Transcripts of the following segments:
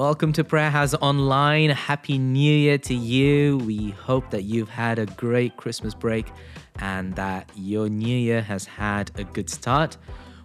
Welcome to Prayer House Online. Happy New Year to you. We hope that you've had a great Christmas break and that your new year has had a good start.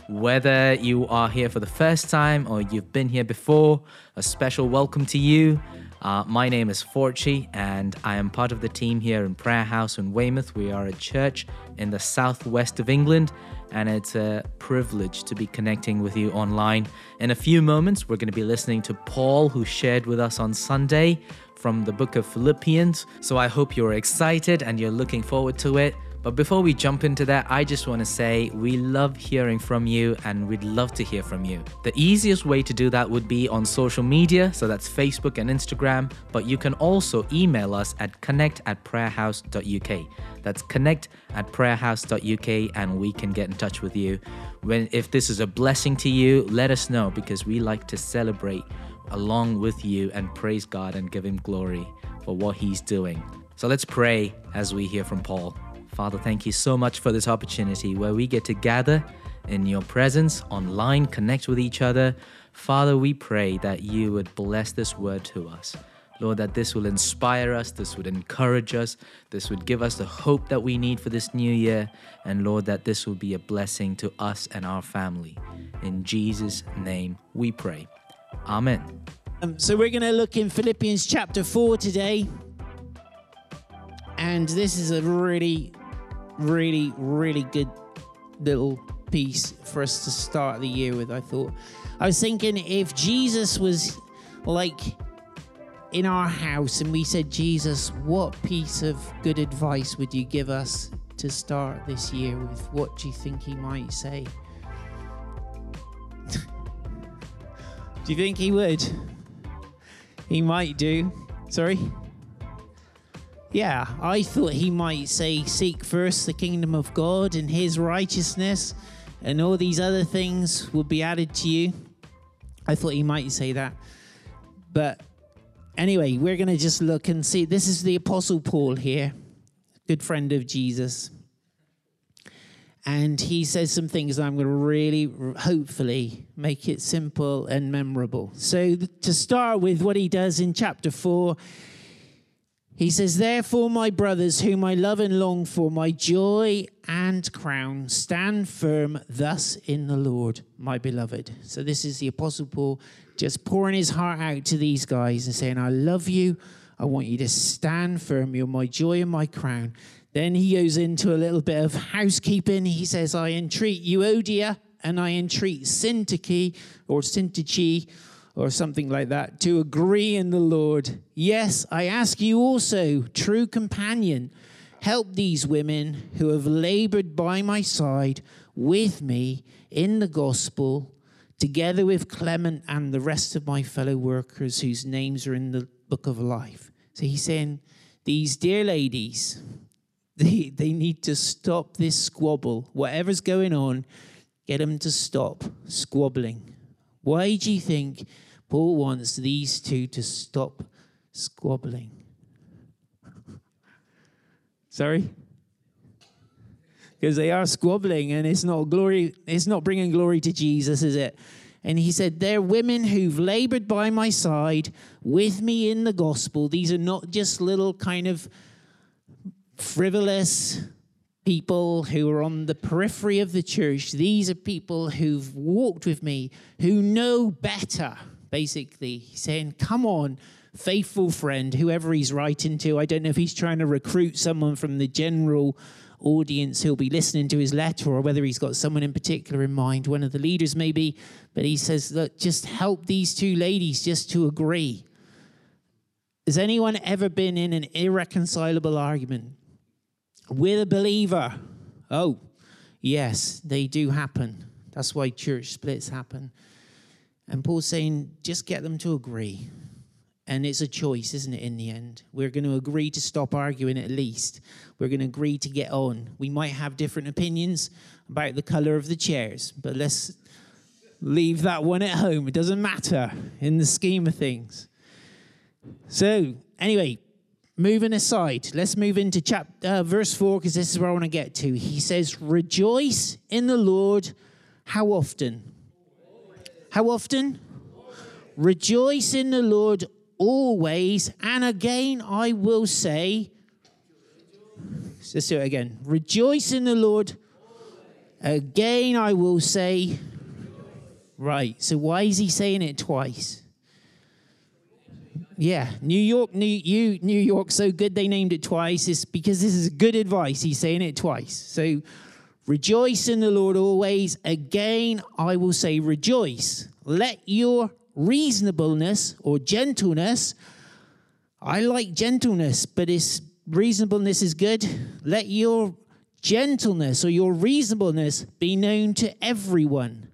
Whether you are here for the first time or you've been here before, a special welcome to you. Uh, my name is Forchi, and I am part of the team here in Prayer House in Weymouth. We are a church in the southwest of England, and it's a privilege to be connecting with you online. In a few moments, we're going to be listening to Paul, who shared with us on Sunday from the book of Philippians. So I hope you're excited and you're looking forward to it. But before we jump into that, I just want to say we love hearing from you and we'd love to hear from you. The easiest way to do that would be on social media, so that's Facebook and Instagram, but you can also email us at connect at prayerhouse.uk. That's connect at prayerhouse.uk and we can get in touch with you. When if this is a blessing to you, let us know because we like to celebrate along with you and praise God and give him glory for what he's doing. So let's pray as we hear from Paul. Father, thank you so much for this opportunity where we get to gather in your presence, online, connect with each other. Father, we pray that you would bless this word to us. Lord, that this will inspire us, this would encourage us, this would give us the hope that we need for this new year, and Lord, that this will be a blessing to us and our family. In Jesus' name we pray. Amen. Um, so we're going to look in Philippians chapter 4 today. And this is a really really, really good little piece for us to start the year with, I thought. I was thinking if Jesus was like in our house and we said, Jesus, what piece of good advice would you give us to start this year with? What do you think he might say? do you think he would? He might do. Sorry? Yeah, I thought he might say, Seek first the kingdom of God and his righteousness, and all these other things will be added to you. I thought he might say that. But anyway, we're going to just look and see. This is the Apostle Paul here, good friend of Jesus. And he says some things that I'm going to really, hopefully, make it simple and memorable. So, to start with, what he does in chapter 4 he says, Therefore, my brothers, whom I love and long for, my joy and crown, stand firm thus in the Lord, my beloved. So, this is the Apostle Paul just pouring his heart out to these guys and saying, I love you. I want you to stand firm. You're my joy and my crown. Then he goes into a little bit of housekeeping. He says, I entreat Euodia and I entreat Syntyche or Syntyche or something like that, to agree in the Lord. Yes, I ask you also, true companion, help these women who have labored by my side with me in the gospel, together with Clement and the rest of my fellow workers whose names are in the book of life. So he's saying, these dear ladies, they, they need to stop this squabble. Whatever's going on, get them to stop squabbling. Why do you think Paul wants these two to stop squabbling. Sorry? Because they are squabbling and it's not glory, it's not bringing glory to Jesus, is it? And he said, They're women who've labored by my side with me in the gospel. These are not just little kind of frivolous people who are on the periphery of the church. These are people who've walked with me, who know better basically saying, Come on, faithful friend, whoever he's writing to. I don't know if he's trying to recruit someone from the general audience who'll be listening to his letter or whether he's got someone in particular in mind, one of the leaders maybe. But he says, Look, just help these two ladies just to agree. Has anyone ever been in an irreconcilable argument with a believer? Oh, yes, they do happen. That's why church splits happen. And Paul's saying, just get them to agree. And it's a choice, isn't it, in the end? We're going to agree to stop arguing at least. We're going to agree to get on. We might have different opinions about the color of the chairs, but let's leave that one at home. It doesn't matter in the scheme of things. So, anyway, moving aside, let's move into chapter uh, verse 4 because this is where I want to get to. He says, "Rejoice in the Lord how often?" How often? Rejoice in the Lord always. And again, I will say, let's do it again. Rejoice in the Lord. Again, I will say, right. So, why is he saying it twice? Yeah, New York, New, you, New York, so good they named it twice. It's because this is good advice. He's saying it twice. So, rejoice in the Lord always. Again, I will say, rejoice. Let your reasonableness or gentleness, I like gentleness, but it's reasonableness is good. Let your gentleness or your reasonableness be known to everyone.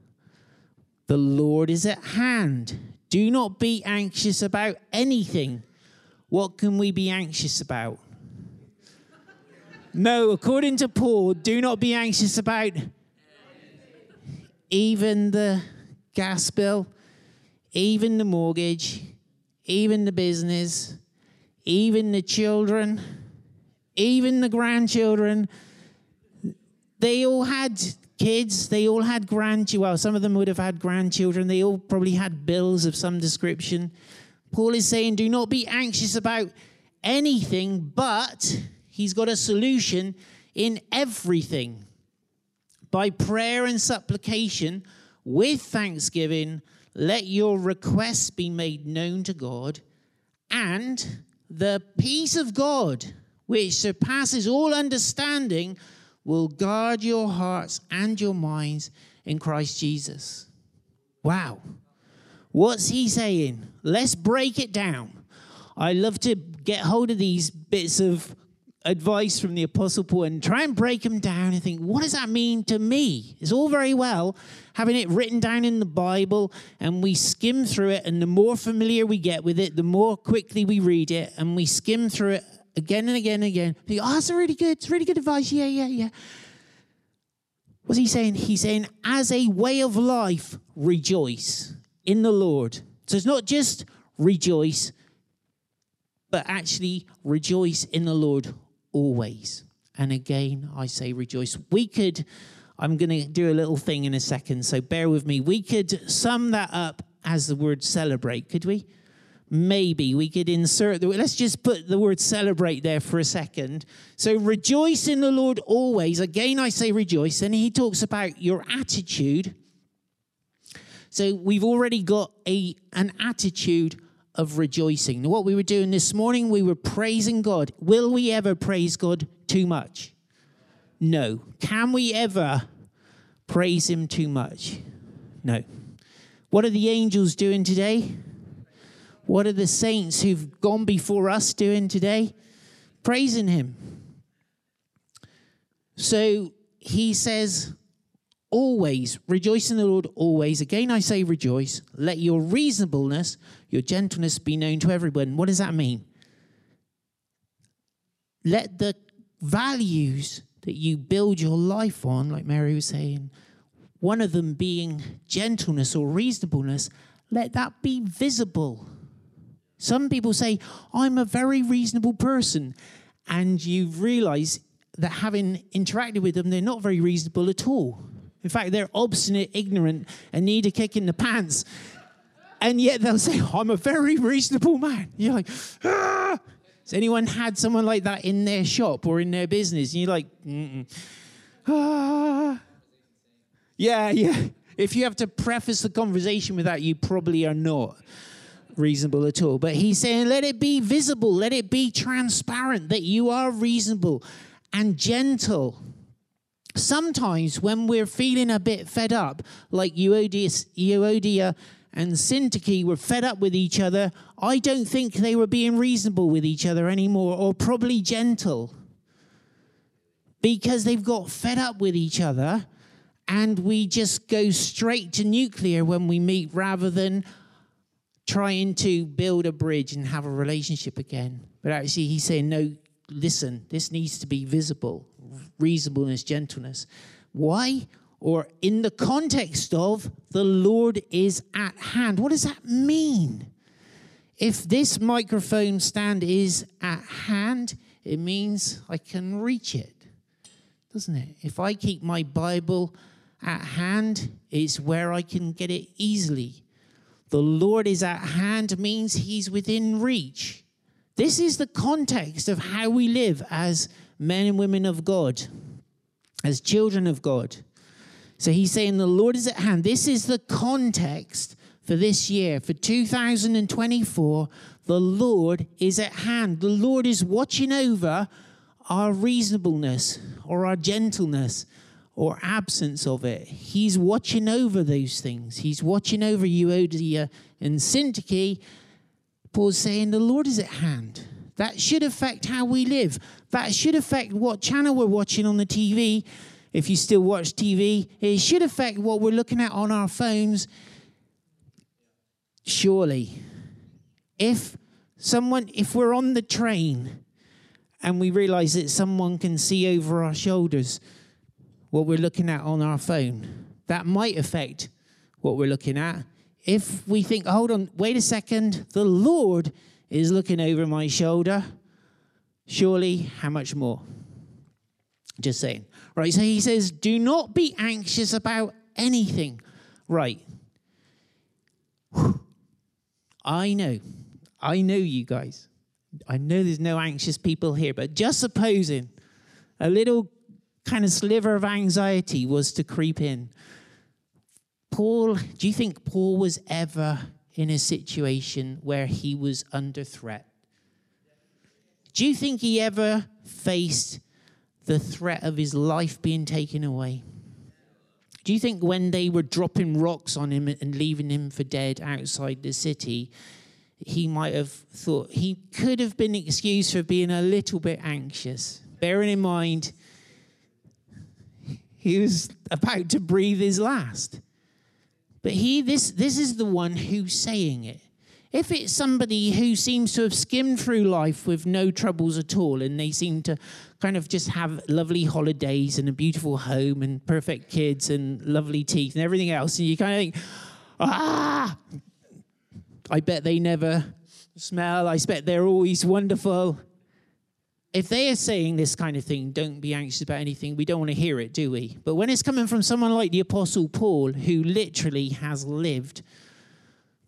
The Lord is at hand. Do not be anxious about anything. What can we be anxious about? No, according to Paul, do not be anxious about even the gas bill, even the mortgage, even the business, even the children, even the grandchildren. They all had kids, they all had grandchildren. Well, some of them would have had grandchildren. They all probably had bills of some description. Paul is saying, do not be anxious about anything, but he's got a solution in everything. By prayer and supplication, with thanksgiving, let your requests be made known to God, and the peace of God, which surpasses all understanding, will guard your hearts and your minds in Christ Jesus. Wow. What's he saying? Let's break it down. I love to get hold of these bits of advice from the Apostle Paul and try and break them down and think, what does that mean to me? It's all very well having it written down in the Bible and we skim through it, and the more familiar we get with it, the more quickly we read it, and we skim through it again and again and again. Think, oh, that's really good. It's really good advice. Yeah, yeah, yeah. What's he saying? He's saying, as a way of life, rejoice in the Lord. So it's not just rejoice, but actually rejoice in the Lord always. And again, I say rejoice. We could, I'm going to do a little thing in a second, so bear with me. We could sum that up as the word celebrate, could we? maybe we could insert the let's just put the word celebrate there for a second so rejoice in the lord always again i say rejoice and he talks about your attitude so we've already got a an attitude of rejoicing what we were doing this morning we were praising god will we ever praise god too much no can we ever praise him too much no what are the angels doing today what are the saints who've gone before us doing today? Praising Him. So he says, always rejoice in the Lord, always. Again, I say rejoice. Let your reasonableness, your gentleness be known to everyone. What does that mean? Let the values that you build your life on, like Mary was saying, one of them being gentleness or reasonableness, let that be visible. Some people say, I'm a very reasonable person. And you realize that having interacted with them, they're not very reasonable at all. In fact, they're obstinate, ignorant, and need a kick in the pants. And yet they'll say, I'm a very reasonable man. You're like, ah! Has anyone had someone like that in their shop or in their business? And you're like, Mm-mm. ah. Yeah, yeah. If you have to preface the conversation with that, you probably are not reasonable at all. But he's saying, let it be visible, let it be transparent that you are reasonable and gentle. Sometimes when we're feeling a bit fed up, like Euodia and Syntyche were fed up with each other, I don't think they were being reasonable with each other anymore, or probably gentle. Because they've got fed up with each other, and we just go straight to nuclear when we meet rather than trying to build a bridge and have a relationship again. But actually, he's saying, no, listen, this needs to be visible reasonableness, gentleness. Why? Or in the context of the Lord is at hand. What does that mean? If this microphone stand is at hand, it means I can reach it, doesn't it? If I keep my Bible at hand, it's where I can get it easily the Lord is at hand means he's within reach. This is the context of how we live as men and women of God, as children of God. So he's saying the Lord is at hand. This is the context for this year, for 2024. The Lord is at hand. The Lord is watching over our reasonableness or our gentleness or absence of it. He's watching over those things. He's watching over Euodia and Syntyche. Paul's saying the Lord is at hand. That should affect how we live. That should affect what channel we're watching on the TV. If you still watch TV, it should affect what we're looking at on our phones. Surely, if someone, if we're on the train and we realize that someone can see over our shoulders, what we're looking at on our phone. That might affect what we're looking at. If we think, hold on, wait a second, the Lord is looking over my shoulder, surely how much more? Just saying. Right, so he says, do not be anxious about anything. Right. I know. I know you guys. I know there's no anxious people here, but just supposing a little kind of sliver of anxiety was to creep in. Paul, do you think Paul was ever in a situation where he was under threat? Do you think he ever faced the threat of his life being taken away? Do you think when they were dropping rocks on him and leaving him for dead outside the city, he might have thought he could have been excused for being a little bit anxious? Bearing in mind, he was about to breathe his last. But he, this, this is the one who's saying it. If it's somebody who seems to have skimmed through life with no troubles at all, and they seem to kind of just have lovely holidays and a beautiful home and perfect kids and lovely teeth and everything else, and you kind of think, ah, I bet they never smell. I bet they're always wonderful if they are saying this kind of thing, don't be anxious about anything, we don't want to hear it, do we? But when it's coming from someone like the Apostle Paul, who literally has lived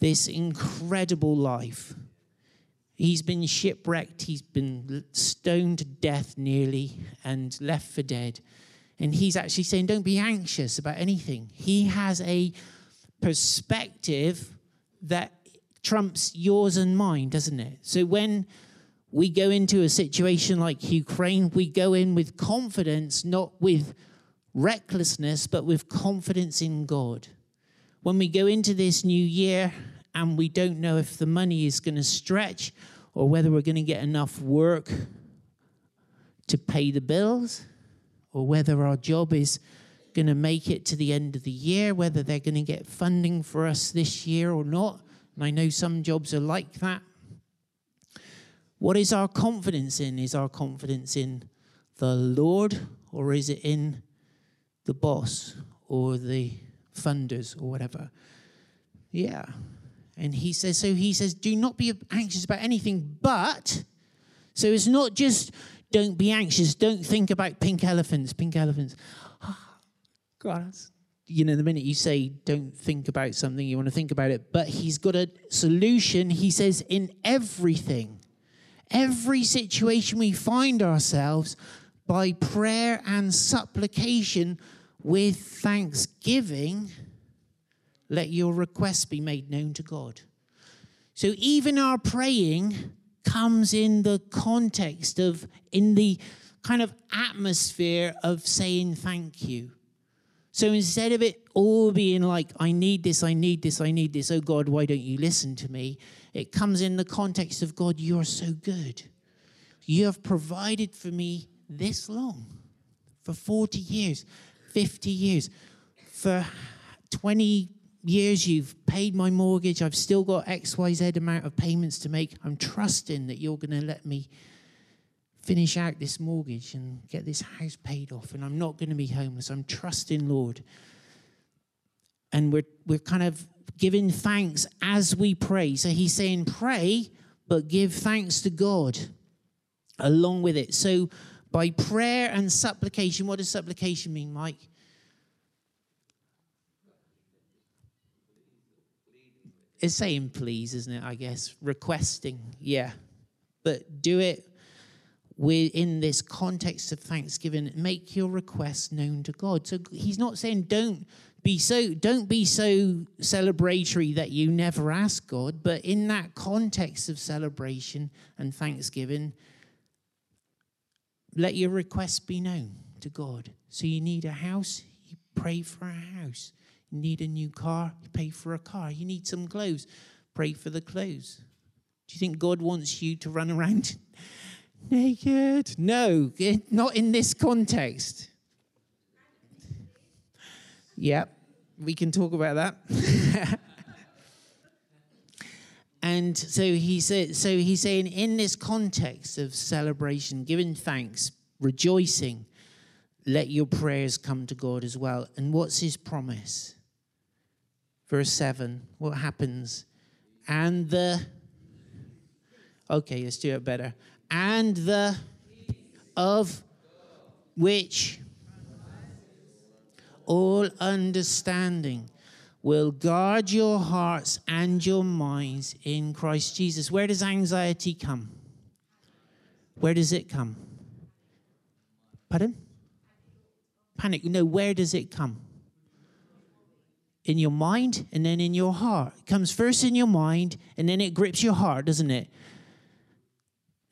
this incredible life, he's been shipwrecked, he's been stoned to death nearly, and left for dead. And he's actually saying, don't be anxious about anything. He has a perspective that trumps yours and mine, doesn't it? So when we go into a situation like Ukraine, we go in with confidence, not with recklessness, but with confidence in God. When we go into this new year and we don't know if the money is going to stretch or whether we're going to get enough work to pay the bills or whether our job is going to make it to the end of the year, whether they're going to get funding for us this year or not. And I know some jobs are like that. What is our confidence in? Is our confidence in the Lord or is it in the boss or the funders or whatever? Yeah. And he says, so he says, do not be anxious about anything, but, so it's not just don't be anxious, don't think about pink elephants, pink elephants. God, you know, the minute you say don't think about something, you want to think about it, but he's got a solution. He says, in everything every situation we find ourselves by prayer and supplication with thanksgiving, let your requests be made known to God. So even our praying comes in the context of, in the kind of atmosphere of saying thank you. So instead of it all being like, I need this, I need this, I need this, oh God, why don't you listen to me? It comes in the context of God, you're so good. You have provided for me this long, for 40 years, 50 years, for 20 years you've paid my mortgage. I've still got XYZ amount of payments to make. I'm trusting that you're going to let me finish out this mortgage and get this house paid off, and I'm not going to be homeless. I'm trusting, Lord. And we're, we're kind of giving thanks as we pray. So he's saying, pray, but give thanks to God along with it. So by prayer and supplication, what does supplication mean, Mike? It's saying please, isn't it? I guess requesting, yeah, but do it within this context of thanksgiving. Make your requests known to God. So he's not saying don't be so don't be so celebratory that you never ask God, but in that context of celebration and thanksgiving, let your request be known to God. So you need a house, you pray for a house. Need a new car, you pay for a car. You need some clothes, pray for the clothes. Do you think God wants you to run around naked? No, not in this context. Yeah, we can talk about that. and so he said so he's saying in this context of celebration, giving thanks, rejoicing, let your prayers come to God as well. And what's his promise? Verse 7, what happens? And the, okay, let's do it better. And the, of which all understanding will guard your hearts and your minds in Christ Jesus. Where does anxiety come? Where does it come? Pardon? Panic. No, where does it come? In your mind and then in your heart. It comes first in your mind and then it grips your heart, doesn't it?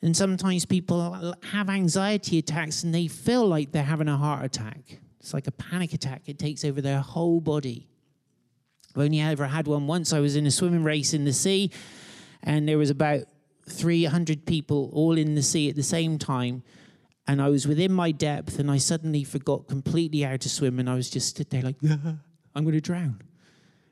And sometimes people have anxiety attacks and they feel like they're having a heart attack. It's like a panic attack, it takes over their whole body. I've only ever had one once. I was in a swimming race in the sea, and there was about 300 people all in the sea at the same time and I was within my depth, and I suddenly forgot completely how to swim, and I was just stood there like, I'm going to drown.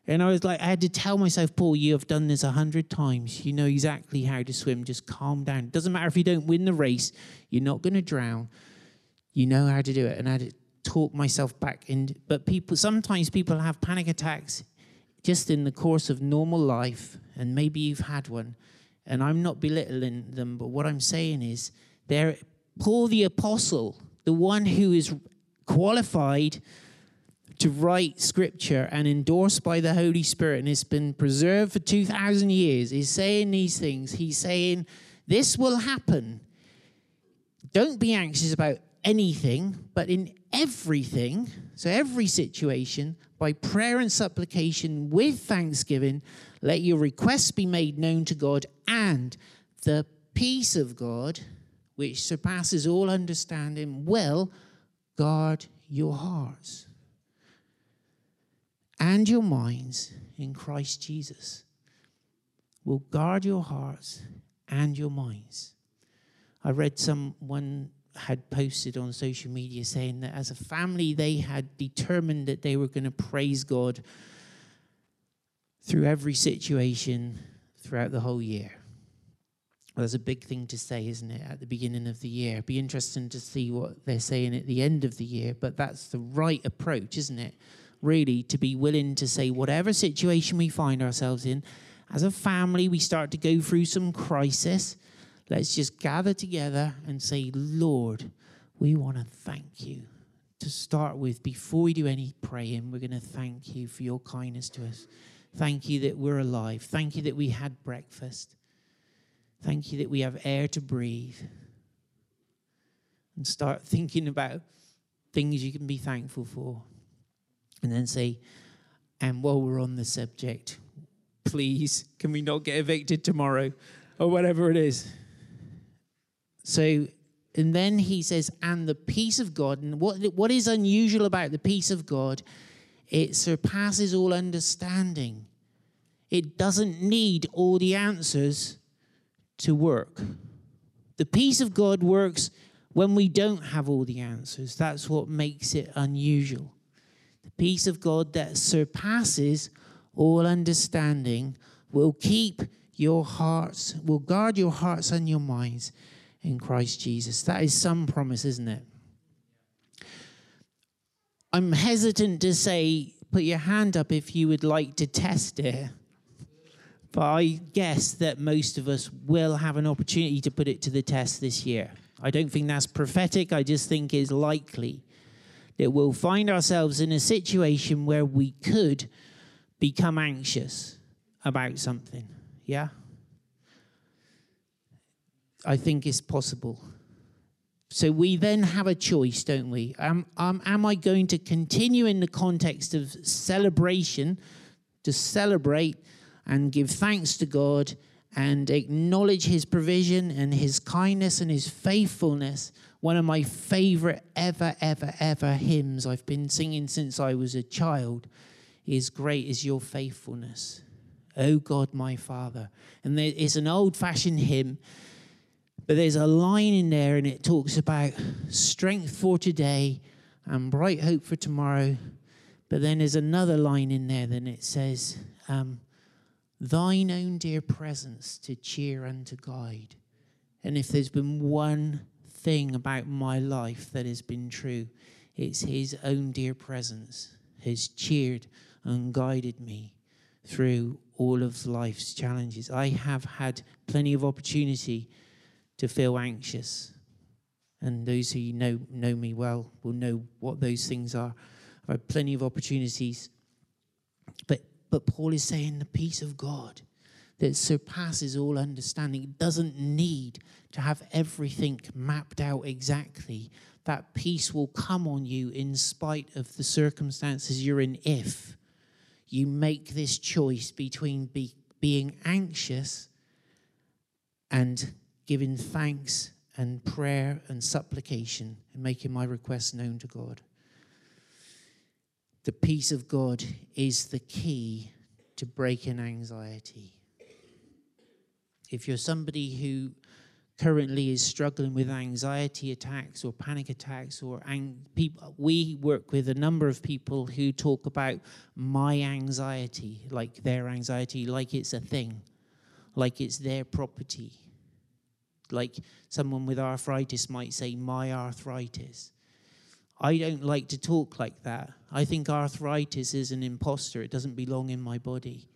And I was like, I had to tell myself, Paul, you have done this a hundred times. You know exactly how to swim. Just calm down. It doesn't matter if you don't win the race, you're not going to drown. You know how to do it. And I had to talk myself back in. But people, sometimes people have panic attacks just in the course of normal life, and maybe you've had one. And I'm not belittling them, but what I'm saying is, they're Paul the Apostle, the one who is qualified to write scripture and endorsed by the Holy Spirit and it's been preserved for 2,000 years, is saying these things. He's saying, This will happen. Don't be anxious about anything, but in everything, so every situation, by prayer and supplication with thanksgiving, let your requests be made known to God, and the peace of God which surpasses all understanding, will guard your hearts and your minds in Christ Jesus. Will guard your hearts and your minds. I read someone had posted on social media saying that as a family they had determined that they were going to praise God through every situation throughout the whole year. Well, that's a big thing to say, isn't it, at the beginning of the year? It'd be interesting to see what they're saying at the end of the year, but that's the right approach, isn't it? Really, to be willing to say, whatever situation we find ourselves in, as a family, we start to go through some crisis. Let's just gather together and say, Lord, we want to thank you. To start with, before we do any praying, we're going to thank you for your kindness to us. Thank you that we're alive. Thank you that we had breakfast. Thank you that we have air to breathe. And start thinking about things you can be thankful for. And then say, and while we're on the subject, please, can we not get evicted tomorrow? Or whatever it is. So, and then he says, and the peace of God. And what, what is unusual about the peace of God? It surpasses all understanding. It doesn't need all the answers to work. The peace of God works when we don't have all the answers. That's what makes it unusual. Peace of God that surpasses all understanding will keep your hearts, will guard your hearts and your minds in Christ Jesus. That is some promise, isn't it? I'm hesitant to say, put your hand up if you would like to test it. But I guess that most of us will have an opportunity to put it to the test this year. I don't think that's prophetic, I just think it's likely that we'll find ourselves in a situation where we could become anxious about something. Yeah? I think it's possible. So we then have a choice, don't we? Um, um, am I going to continue in the context of celebration, to celebrate and give thanks to God and acknowledge His provision and His kindness and His faithfulness? One of my favorite ever, ever, ever hymns I've been singing since I was a child is Great is Your Faithfulness. Oh God, my Father. And it's an old fashioned hymn but there's a line in there, and it talks about strength for today and bright hope for tomorrow. But then there's another line in there, then it says, um, Thine own dear presence to cheer and to guide. And if there's been one thing about my life that has been true, it's His own dear presence has cheered and guided me through all of life's challenges. I have had plenty of opportunity to feel anxious. And those who know, know me well will know what those things are. I've had plenty of opportunities. But, but Paul is saying the peace of God that surpasses all understanding It doesn't need to have everything mapped out exactly. That peace will come on you in spite of the circumstances you're in if you make this choice between be, being anxious and giving thanks and prayer and supplication and making my requests known to God. The peace of God is the key to breaking anxiety. If you're somebody who currently is struggling with anxiety attacks or panic attacks or ang- people we work with a number of people who talk about my anxiety like their anxiety like it's a thing like it's their property like someone with arthritis might say, my arthritis. I don't like to talk like that. I think arthritis is an imposter, it doesn't belong in my body.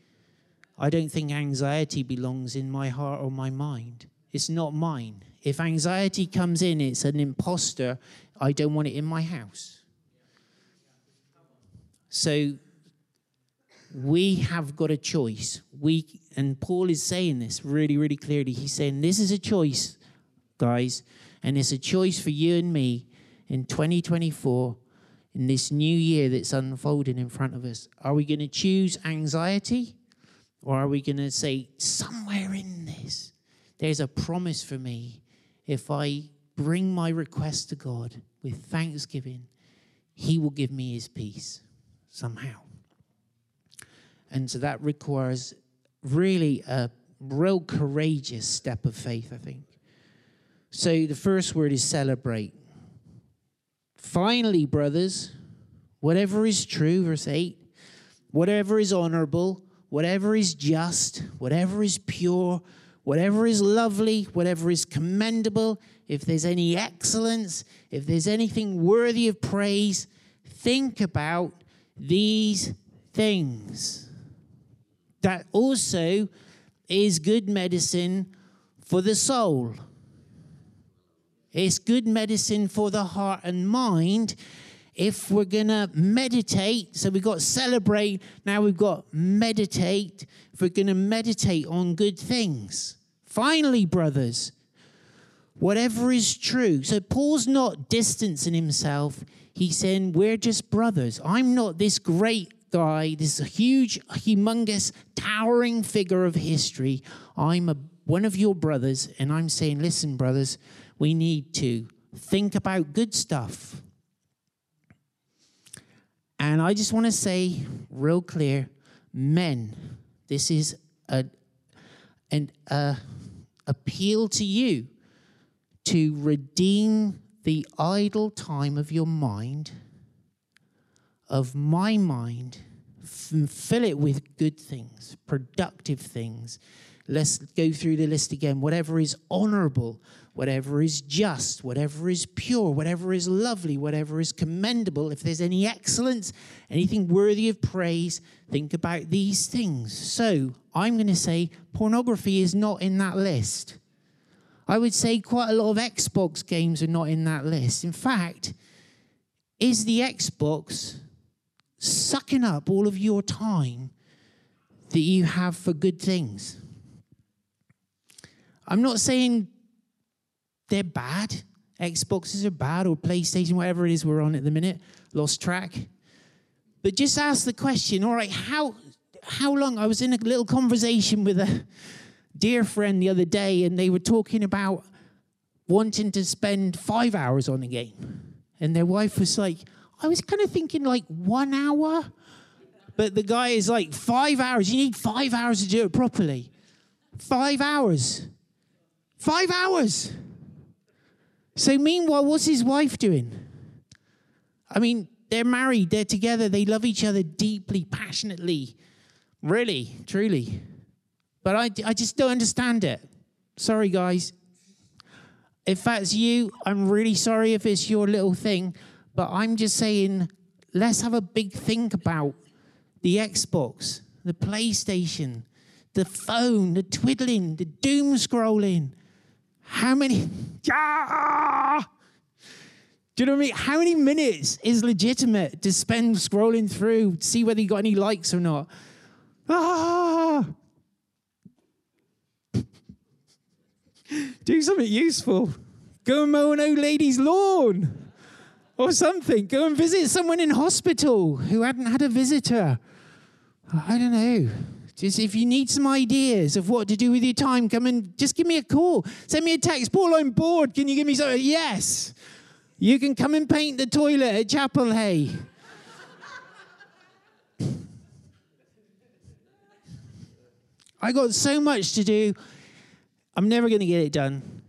I don't think anxiety belongs in my heart or my mind. It's not mine. If anxiety comes in, it's an imposter. I don't want it in my house. So we have got a choice. We and Paul is saying this really, really clearly. He's saying this is a choice, guys, and it's a choice for you and me in 2024, in this new year that's unfolding in front of us. Are we going to choose anxiety, or are we going to say somewhere in this there's a promise for me if I bring my request to God with thanksgiving, He will give me His peace somehow. And so that requires really a real courageous step of faith, I think. So the first word is celebrate. Finally, brothers, whatever is true, verse 8, whatever is honorable, whatever is just, whatever is pure, whatever is lovely, whatever is commendable, if there's any excellence, if there's anything worthy of praise, think about these things that also is good medicine for the soul. It's good medicine for the heart and mind. If we're going to meditate, so we've got celebrate, now we've got meditate. If we're going to meditate on good things. Finally, brothers, whatever is true. So Paul's not distancing himself. He's saying, We're just brothers. I'm not this great guy, this huge, humongous, towering figure of history. I'm a, one of your brothers, and I'm saying, listen, brothers, we need to think about good stuff. And I just want to say, real clear, men, this is a, an appeal to you to redeem the idle time of your mind of my mind, f- fill it with good things, productive things. Let's go through the list again. Whatever is honorable, whatever is just, whatever is pure, whatever is lovely, whatever is commendable, if there's any excellence, anything worthy of praise, think about these things. So I'm going to say pornography is not in that list. I would say quite a lot of Xbox games are not in that list. In fact, is the Xbox sucking up all of your time that you have for good things. I'm not saying they're bad. Xboxes are bad or PlayStation, whatever it is we're on at the minute. Lost track. But just ask the question, all right, how how long I was in a little conversation with a dear friend the other day, and they were talking about wanting to spend five hours on a game. And their wife was like, I was kind of thinking like one hour. But the guy is like, five hours. You need five hours to do it properly. Five hours. Five hours. So, meanwhile, what's his wife doing? I mean, they're married, they're together, they love each other deeply, passionately, really, truly. But I, I just don't understand it. Sorry, guys. If that's you, I'm really sorry if it's your little thing, but I'm just saying, let's have a big think about the Xbox, the PlayStation, the phone, the twiddling, the doom scrolling. How many? Ah! Do you know what I mean? How many minutes is legitimate to spend scrolling through, to see whether you got any likes or not? Ah! Do something useful. Go and mow an old lady's lawn or something. Go and visit someone in hospital who hadn't had a visitor. I don't know. Just if you need some ideas of what to do with your time, come and just give me a call. Send me a text. Paul, I'm bored. Can you give me something? Yes. You can come and paint the toilet at Chapel Hay. I got so much to do. I'm never going to get it done.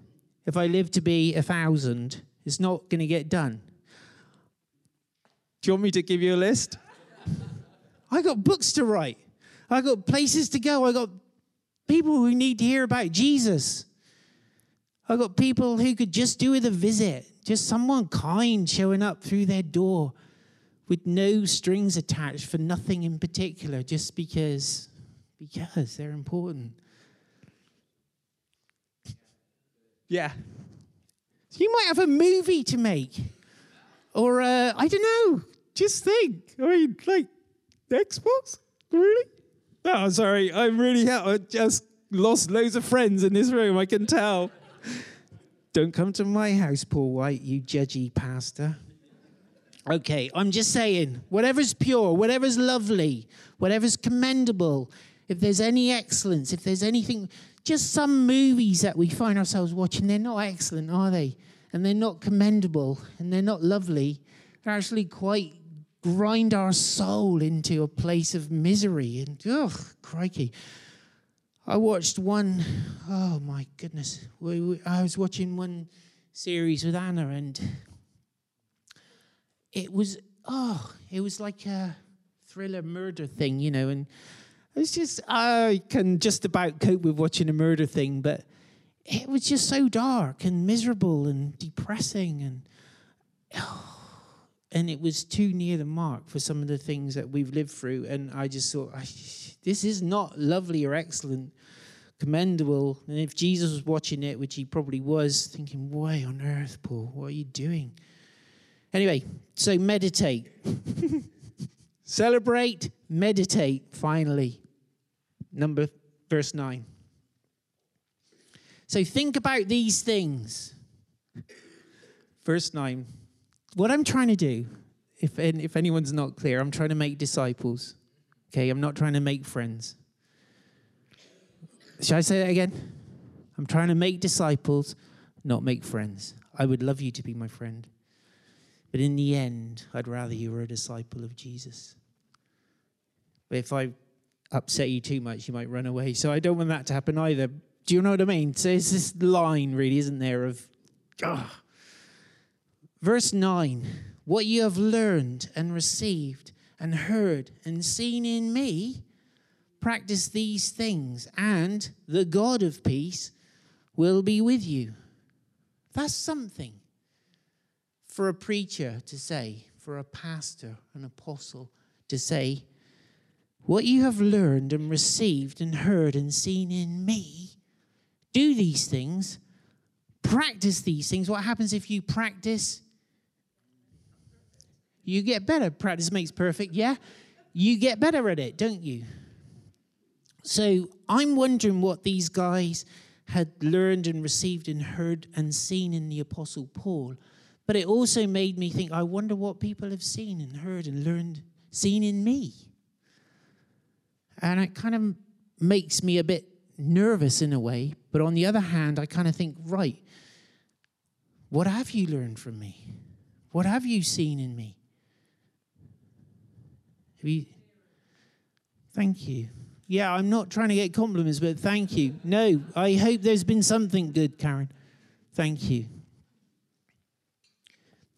If I live to be a thousand, it's not going to get done. Do you want me to give you a list? I got books to write. I got places to go. I got people who need to hear about Jesus. I got people who could just do with a visit, just someone kind showing up through their door with no strings attached for nothing in particular, just because because they're important. Yeah. You might have a movie to make. Or, uh, I don't know. Just think. I mean, like, Xbox? Really? Oh, sorry. I'm really have I just lost loads of friends in this room. I can tell. Don't come to my house, Paul White, you judgy pastor. Okay, I'm just saying, whatever's pure, whatever's lovely, whatever's commendable, if there's any excellence, if there's anything, just some movies that we find ourselves watching, they're not excellent, are they? And they're not commendable and they're not lovely. They're actually quite grind our soul into a place of misery. And, ugh, crikey. I watched one, oh my goodness. We, we, I was watching one series with Anna, and it was, oh, it was like a thriller murder thing, you know. And it's just, I can just about cope with watching a murder thing, but it was just so dark and miserable and depressing. And, oh, and it was too near the mark for some of the things that we've lived through. And I just thought, this is not lovely or excellent, commendable. And if Jesus was watching it, which he probably was, thinking, why on earth, Paul? What are you doing? Anyway, so meditate. Celebrate, meditate, finally. Number verse 9. So think about these things. Verse 9 what I'm trying to do, if, if anyone's not clear, I'm trying to make disciples. Okay, I'm not trying to make friends. Should I say that again? I'm trying to make disciples, not make friends. I would love you to be my friend. But in the end, I'd rather you were a disciple of Jesus. But if I upset you too much, you might run away. So I don't want that to happen either. Do you know what I mean? So it's this line, really, isn't there, of, oh, Verse 9 What you have learned and received and heard and seen in me, practice these things, and the God of peace will be with you. That's something for a preacher to say, for a pastor, an apostle to say, What you have learned and received and heard and seen in me, do these things, practice these things. What happens if you practice? You get better. Practice makes perfect, yeah? You get better at it, don't you? So I'm wondering what these guys had learned and received and heard and seen in the Apostle Paul. But it also made me think, I wonder what people have seen and heard and learned, seen in me. And it kind of makes me a bit nervous in a way. But on the other hand, I kind of think, right, what have you learned from me? What have you seen in me? You? Thank you. Yeah, I'm not trying to get compliments, but thank you. No, I hope there's been something good, Karen. Thank you.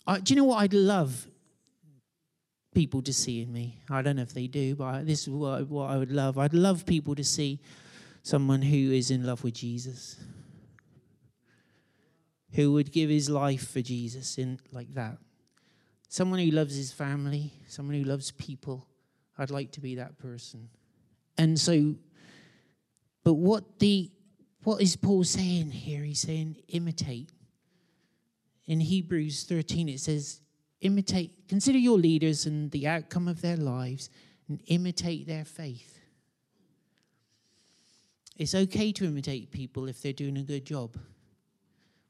Uh, do you know what I'd love people to see in me? I don't know if they do, but this is what I, what I would love. I'd love people to see someone who is in love with Jesus, who would give his life for Jesus in like that. Someone who loves his family, someone who loves people. I'd like to be that person. And so, but what the what is Paul saying here? He's saying imitate in Hebrews 13, it says, imitate, consider your leaders and the outcome of their lives and imitate their faith. It's okay to imitate people if they're doing a good job.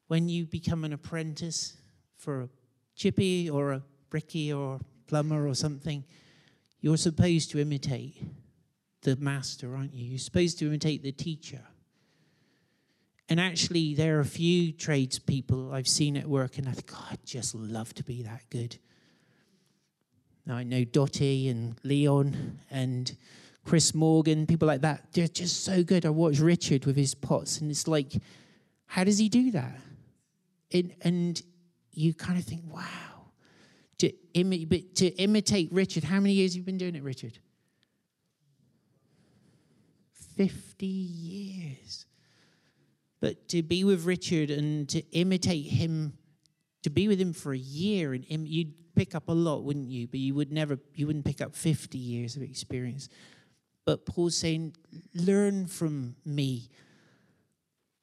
When you become an apprentice for a chippy or a bricky or a plumber or something, you're supposed to imitate the master, aren't you? You're supposed to imitate the teacher. And actually, there are a few tradespeople I've seen at work, and I think, oh, I'd just love to be that good. Now, I know Dottie and Leon and Chris Morgan, people like that. They're just so good. I watch Richard with his pots, and it's like, how does he do that? It, and you kind of think, wow. To, imi- to imitate Richard, how many years have you been doing it, Richard? 50 years. But to be with Richard and to imitate him, to be with him for a year, and you'd pick up a lot, wouldn't you? But you would never, you wouldn't pick up 50 years of experience. But Paul's saying, learn from me.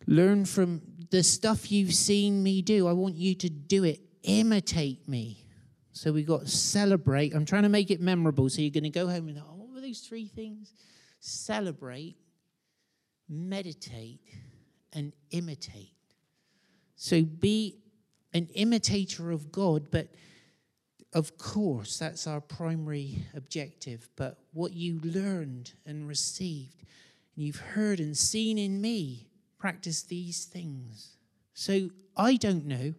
Learn from the stuff you've seen me do. I want you to do it. Imitate me. So we've got celebrate. I'm trying to make it memorable. So you're going to go home and, oh, what were those three things? Celebrate, meditate, and imitate. So be an imitator of God, but of course, that's our primary objective. But what you learned and received, and you've heard and seen in me, practice these things. So I don't know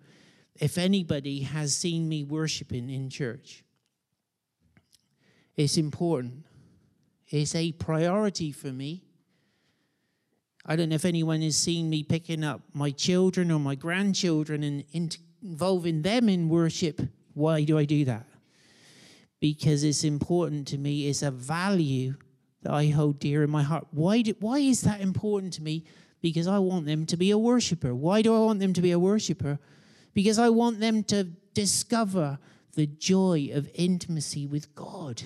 if anybody has seen me worshiping in church. It's important, it's a priority for me. I don't know if anyone has seen me picking up my children or my grandchildren and involving them in worship. Why do I do that? Because it's important to me. It's a value that I hold dear in my heart. Why, do, why is that important to me? Because I want them to be a worshiper. Why do I want them to be a worshiper? Because I want them to discover the joy of intimacy with God,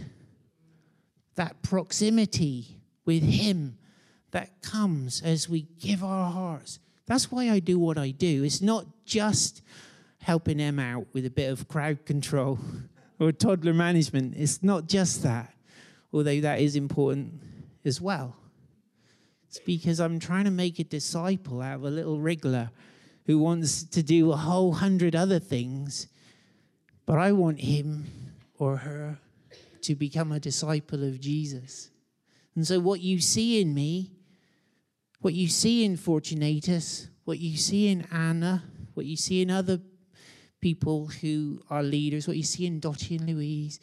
that proximity with Him that comes as we give our hearts. That's why I do what I do. It's not just helping them out with a bit of crowd control or toddler management. It's not just that, although that is important as well. It's because I'm trying to make a disciple out of a little wriggler who wants to do a whole hundred other things, but I want him or her to become a disciple of Jesus. And so, what you see in me what you see in Fortunatus, what you see in Anna, what you see in other people who are leaders, what you see in Dottie and Louise,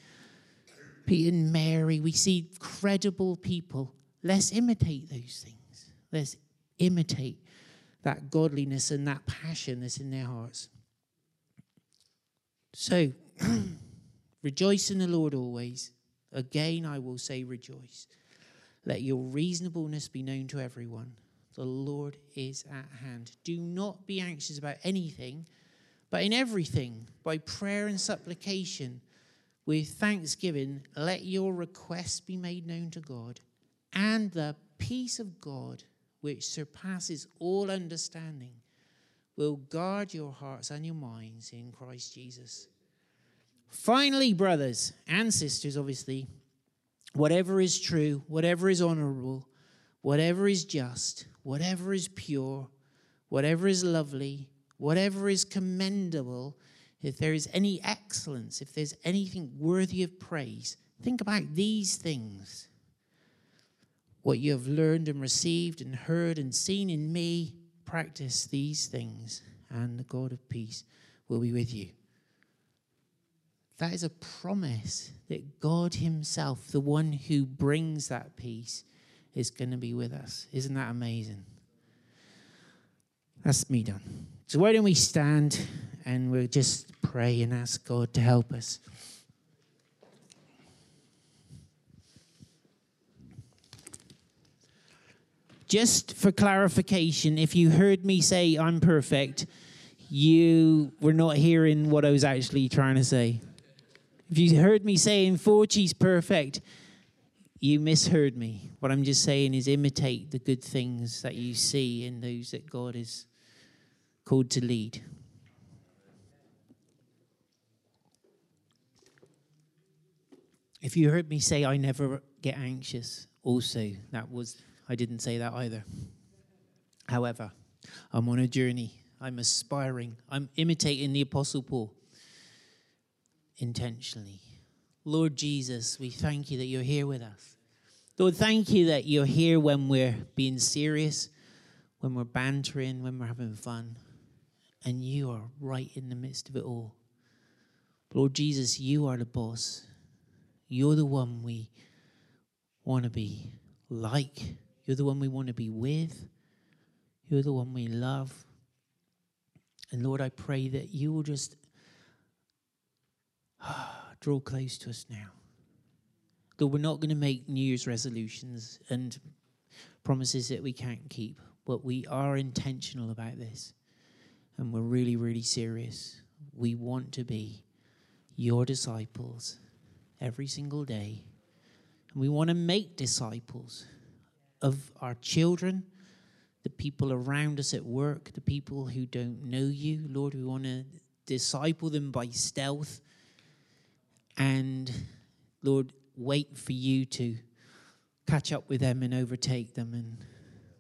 Pete and Mary, we see credible people. Let's imitate those things. Let's imitate that godliness and that passion that's in their hearts. So, rejoice in the Lord always. Again, I will say rejoice. Let your reasonableness be known to everyone. The Lord is at hand. Do not be anxious about anything, but in everything, by prayer and supplication, with thanksgiving, let your requests be made known to God, and the peace of God, which surpasses all understanding, will guard your hearts and your minds in Christ Jesus. Finally, brothers and sisters, obviously, whatever is true, whatever is honorable, whatever is just, whatever is pure, whatever is lovely, whatever is commendable, if there is any excellence, if there's anything worthy of praise, think about these things. What you have learned and received and heard and seen in me, practice these things, and the God of peace will be with you. That is a promise that God Himself, the one who brings that peace, is going to be with us. Isn't that amazing? That's me done. So, why don't we stand and we'll just pray and ask God to help us? Just for clarification, if you heard me say I'm perfect, you were not hearing what I was actually trying to say. If you heard me saying Forty's perfect, you misheard me. What I'm just saying is imitate the good things that you see in those that God is called to lead. If you heard me say I never get anxious, also that was I didn't say that either. However, I'm on a journey. I'm aspiring. I'm imitating the Apostle Paul intentionally. Lord Jesus, we thank you that you're here with us. Lord, thank you that you're here when we're being serious, when we're bantering, when we're having fun. And you are right in the midst of it all. Lord Jesus, you are the boss. You're the one we want to be like. You're the one we want to be with. You're the one we love. And Lord, I pray that you will just draw close to us now. Lord, we're not going to make New Year's resolutions and promises that we can't keep, but we are intentional about this. And we're really, really serious. We want to be your disciples every single day. And we want to make disciples of our children, the people around us at work, the people who don't know you. Lord, we want to disciple them by stealth. And Lord, wait for you to catch up with them and overtake them and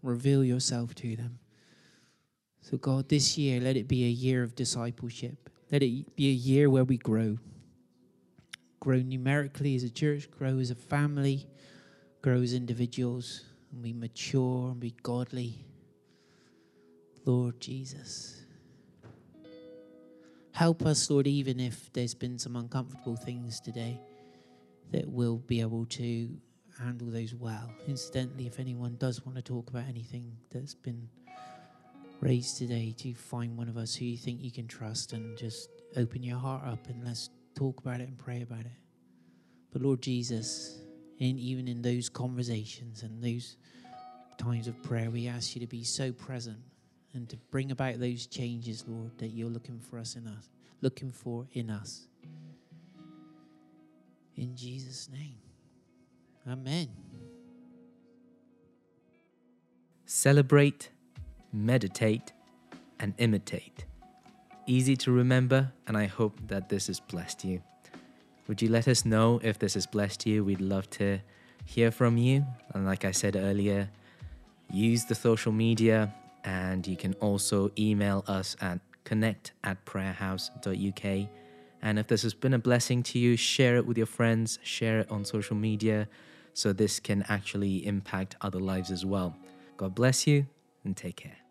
reveal yourself to them. So, God, this year, let it be a year of discipleship. Let it be a year where we grow. Grow numerically as a church, grow as a family, grow as individuals and we mature and be godly. Lord Jesus. Help us, Lord, even if there's been some uncomfortable things today, that we'll be able to handle those well. Incidentally, if anyone does want to talk about anything that's been raised today, to find one of us who you think you can trust and just open your heart up and let's talk about it and pray about it. But Lord Jesus, in even in those conversations and those times of prayer, we ask you to be so present and to bring about those changes, Lord, that you're looking for us in us, looking for in us. In Jesus' name. Amen. Celebrate, meditate, and imitate. Easy to remember, and I hope that this has blessed you. Would you let us know if this has blessed you? We'd love to hear from you. And like I said earlier, use the social media and you can also email us at connect at prayerhouse.uk. And if this has been a blessing to you, share it with your friends, share it on social media so this can actually impact other lives as well. God bless you and take care.